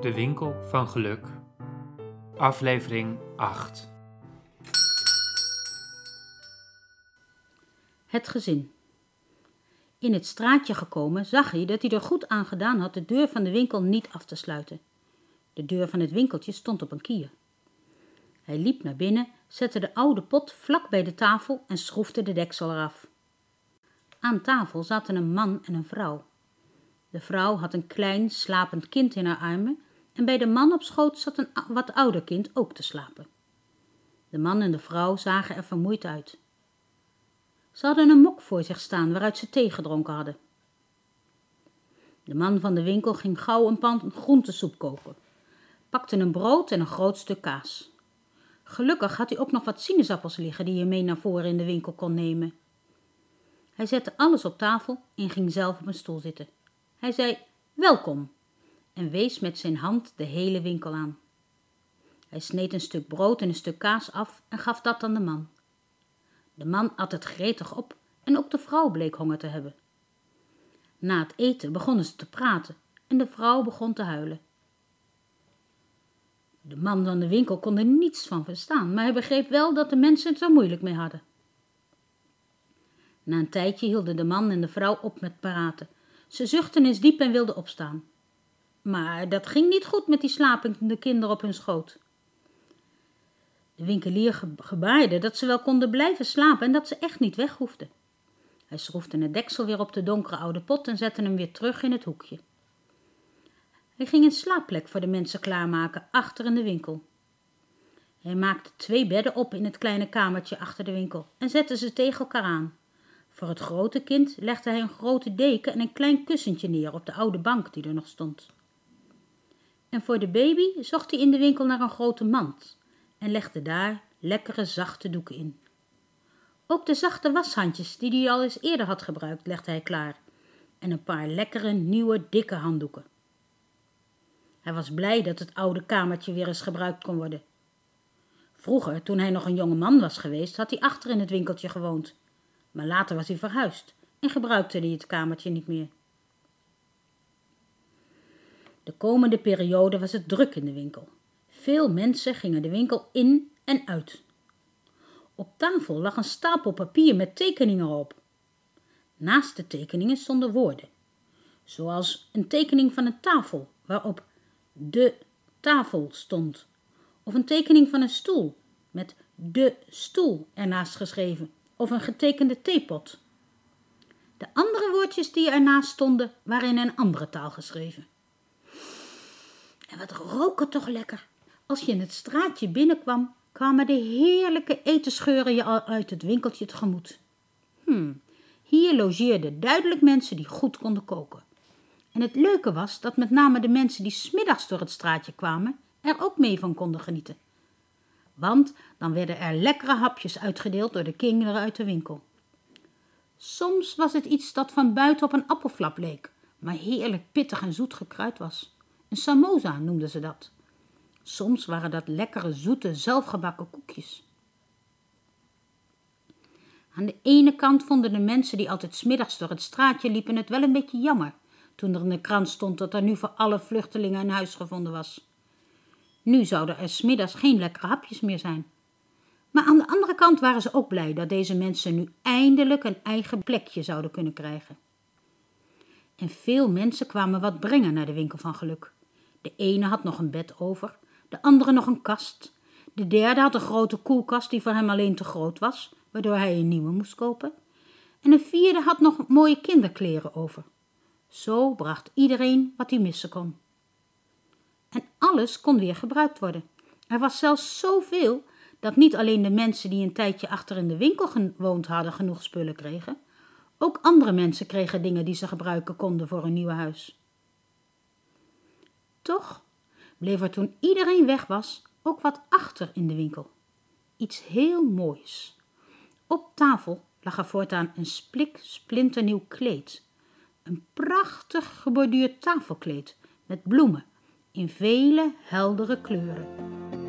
De Winkel van Geluk, aflevering 8. Het gezin. In het straatje gekomen zag hij dat hij er goed aan gedaan had de deur van de winkel niet af te sluiten. De deur van het winkeltje stond op een kier. Hij liep naar binnen, zette de oude pot vlak bij de tafel en schroefde de deksel eraf. Aan tafel zaten een man en een vrouw. De vrouw had een klein, slapend kind in haar armen en bij de man op schoot zat een wat ouder kind ook te slapen. De man en de vrouw zagen er vermoeid uit. Ze hadden een mok voor zich staan waaruit ze thee gedronken hadden. De man van de winkel ging gauw een pan groentesoep koken, pakte een brood en een groot stuk kaas. Gelukkig had hij ook nog wat sinaasappels liggen die je mee naar voren in de winkel kon nemen. Hij zette alles op tafel en ging zelf op een stoel zitten. Hij zei welkom en wees met zijn hand de hele winkel aan. Hij sneed een stuk brood en een stuk kaas af en gaf dat aan de man. De man at het gretig op en ook de vrouw bleek honger te hebben. Na het eten begonnen ze te praten en de vrouw begon te huilen. De man van de winkel kon er niets van verstaan, maar hij begreep wel dat de mensen het er moeilijk mee hadden. Na een tijdje hielden de man en de vrouw op met praten. Ze zuchtten eens diep en wilden opstaan. Maar dat ging niet goed met die slapende kinderen op hun schoot. De winkelier gebaarde dat ze wel konden blijven slapen en dat ze echt niet weg hoefden. Hij schroefde het deksel weer op de donkere oude pot en zette hem weer terug in het hoekje. Hij ging een slaapplek voor de mensen klaarmaken achter in de winkel. Hij maakte twee bedden op in het kleine kamertje achter de winkel en zette ze tegen elkaar aan. Voor het grote kind legde hij een grote deken en een klein kussentje neer op de oude bank die er nog stond. En voor de baby zocht hij in de winkel naar een grote mand en legde daar lekkere zachte doeken in. Ook de zachte washandjes die hij al eens eerder had gebruikt legde hij klaar en een paar lekkere nieuwe dikke handdoeken. Hij was blij dat het oude kamertje weer eens gebruikt kon worden. Vroeger, toen hij nog een jonge man was geweest, had hij achter in het winkeltje gewoond. Maar later was hij verhuisd en gebruikte hij het kamertje niet meer. De komende periode was het druk in de winkel. Veel mensen gingen de winkel in en uit. Op tafel lag een stapel papier met tekeningen erop. Naast de tekeningen stonden woorden, zoals een tekening van een tafel waarop de tafel stond, of een tekening van een stoel met de stoel ernaast geschreven, of een getekende theepot. De andere woordjes die ernaast stonden waren in een andere taal geschreven. En wat rook het toch lekker. Als je in het straatje binnenkwam, kwamen de heerlijke etenscheuren je al uit het winkeltje tegemoet. Hmm, hier logeerden duidelijk mensen die goed konden koken. En het leuke was dat met name de mensen die smiddags door het straatje kwamen, er ook mee van konden genieten. Want dan werden er lekkere hapjes uitgedeeld door de kinderen uit de winkel. Soms was het iets dat van buiten op een appelflap leek, maar heerlijk pittig en zoet gekruid was. Een samosa noemden ze dat. Soms waren dat lekkere, zoete, zelfgebakken koekjes. Aan de ene kant vonden de mensen die altijd smiddags door het straatje liepen het wel een beetje jammer toen er in de krant stond dat er nu voor alle vluchtelingen een huis gevonden was. Nu zouden er smiddags geen lekkere hapjes meer zijn. Maar aan de andere kant waren ze ook blij dat deze mensen nu eindelijk een eigen plekje zouden kunnen krijgen. En veel mensen kwamen wat brengen naar de winkel van geluk. De ene had nog een bed over, de andere nog een kast. De derde had een grote koelkast die voor hem alleen te groot was, waardoor hij een nieuwe moest kopen. En een vierde had nog mooie kinderkleren over. Zo bracht iedereen wat hij missen kon. En alles kon weer gebruikt worden. Er was zelfs zoveel dat niet alleen de mensen die een tijdje achter in de winkel gewoond hadden genoeg spullen kregen, ook andere mensen kregen dingen die ze gebruiken konden voor een nieuw huis. Toch bleef er toen iedereen weg was ook wat achter in de winkel. Iets heel moois. Op tafel lag er voortaan een splik splinternieuw kleed. Een prachtig geborduurd tafelkleed met bloemen in vele heldere kleuren.